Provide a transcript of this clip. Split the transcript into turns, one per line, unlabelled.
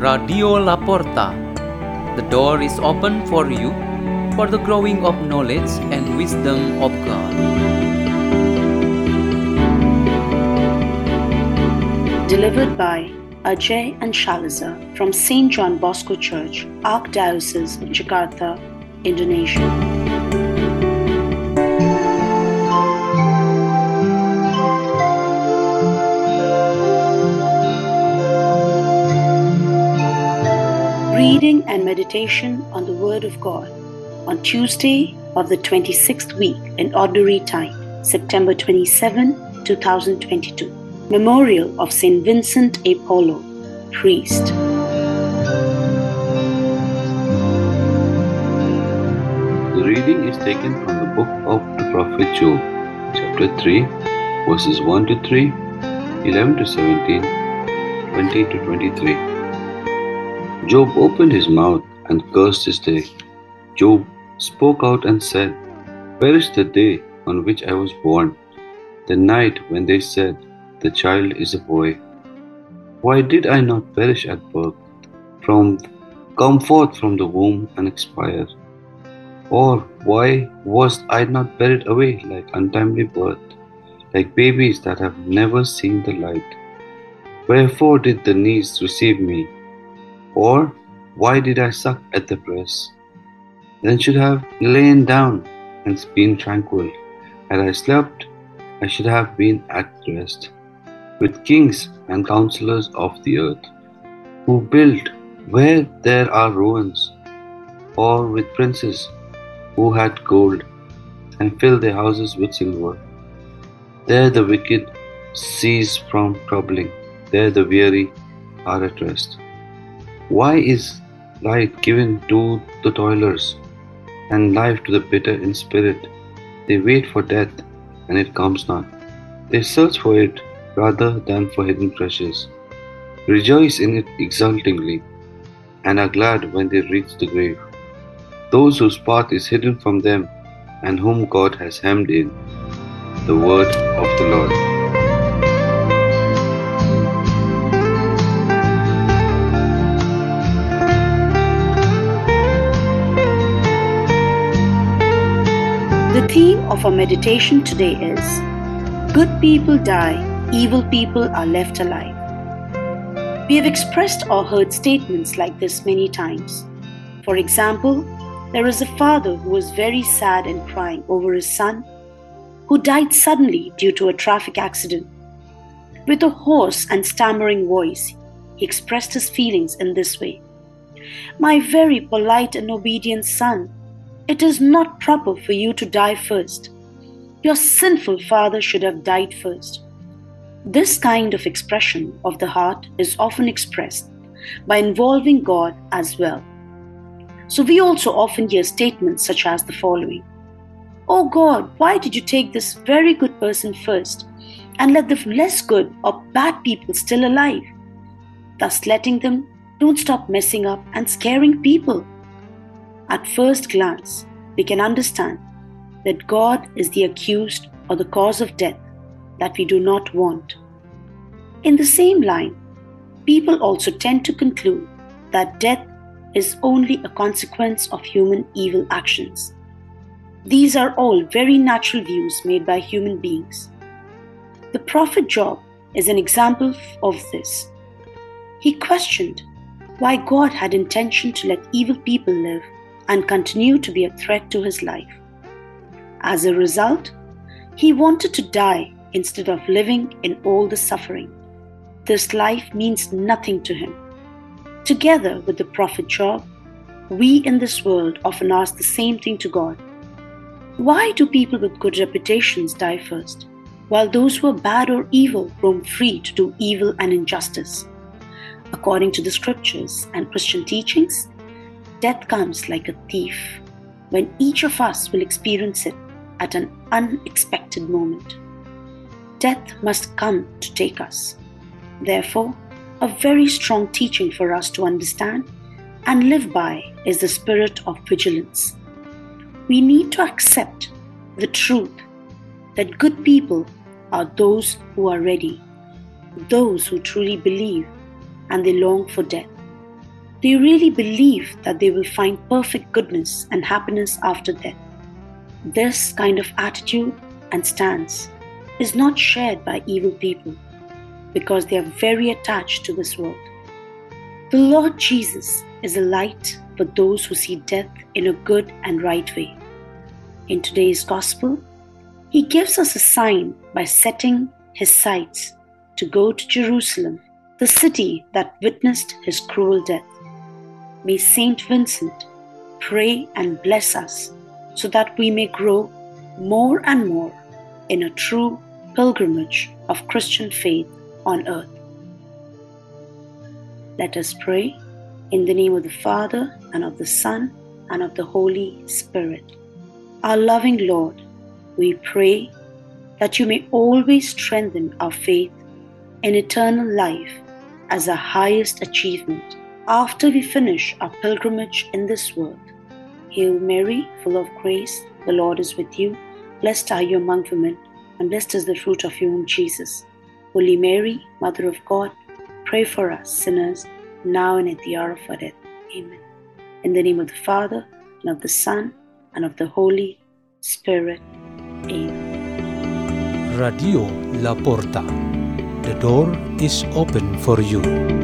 Radio La Porta. The door is open for you for the growing of knowledge and wisdom of God.
Delivered by Ajay and Shaliza from St. John Bosco Church, Archdiocese of Jakarta, Indonesia. Reading and meditation on the Word of God on Tuesday of the 26th week in Ordinary Time, September 27, 2022. Memorial of St. Vincent A. Priest.
The reading is taken from the book of the prophet Job, chapter 3, verses 1 to 3, 11 to 17, 20 to 23. Job opened his mouth and cursed his day. Job spoke out and said, Where is the day on which I was born? The night when they said, The child is a boy. Why did I not perish at birth? From come forth from the womb and expire. Or why was I not buried away like untimely birth, like babies that have never seen the light? Wherefore did the knees receive me? Or why did I suck at the breast? Then should have lain down and been tranquil. Had I slept, I should have been at rest, with kings and counselors of the earth, who built where there are ruins, or with princes who had gold and filled their houses with silver. There the wicked cease from troubling, there the weary are at rest. Why is light given to the toilers and life to the bitter in spirit? They wait for death, and it comes not. They search for it rather than for hidden treasures. Rejoice in it exultingly, and are glad when they reach the grave those whose path is hidden from them and whom God has hemmed in. The word of the Lord.
The theme of our meditation today is Good people die, evil people are left alive. We have expressed or heard statements like this many times. For example, there is a father who was very sad and crying over his son who died suddenly due to a traffic accident. With a hoarse and stammering voice, he expressed his feelings in this way My very polite and obedient son, it is not proper for you to die first. Your sinful father should have died first. This kind of expression of the heart is often expressed by involving God as well. So we also often hear statements such as the following Oh God, why did you take this very good person first and let the less good or bad people still alive? Thus, letting them don't stop messing up and scaring people. At first glance, we can understand that God is the accused or the cause of death that we do not want. In the same line, people also tend to conclude that death is only a consequence of human evil actions. These are all very natural views made by human beings. The prophet Job is an example of this. He questioned why God had intention to let evil people live and continue to be a threat to his life. As a result, he wanted to die instead of living in all the suffering. This life means nothing to him. Together with the prophet Job, we in this world often ask the same thing to God Why do people with good reputations die first, while those who are bad or evil roam free to do evil and injustice? According to the scriptures and Christian teachings, death comes like a thief when each of us will experience it at an unexpected moment. Death must come to take us. Therefore, a very strong teaching for us to understand and live by is the spirit of vigilance. We need to accept the truth that good people are those who are ready, those who truly believe and they long for death. They really believe that they will find perfect goodness and happiness after death. This kind of attitude and stance is not shared by evil people because they are very attached to this world. The Lord Jesus is a light for those who see death in a good and right way. In today's Gospel, He gives us a sign by setting His sights to go to Jerusalem, the city that witnessed His cruel death. May Saint Vincent pray and bless us so that we may grow more and more in a true pilgrimage of Christian faith on earth. Let us pray in the name of the Father, and of the Son, and of the Holy Spirit. Our loving Lord, we pray that you may always strengthen our faith in eternal life as our highest achievement after we finish our pilgrimage in this world. Hail Mary, full of grace, the Lord is with you. Blessed are you among women, and blessed is the fruit of your womb, Jesus. Holy Mary, Mother of God, pray for us sinners, now and at the hour of our death. Amen. In the name of the Father, and of the Son, and of the Holy Spirit. Amen.
Radio La Porta. The door is open for you.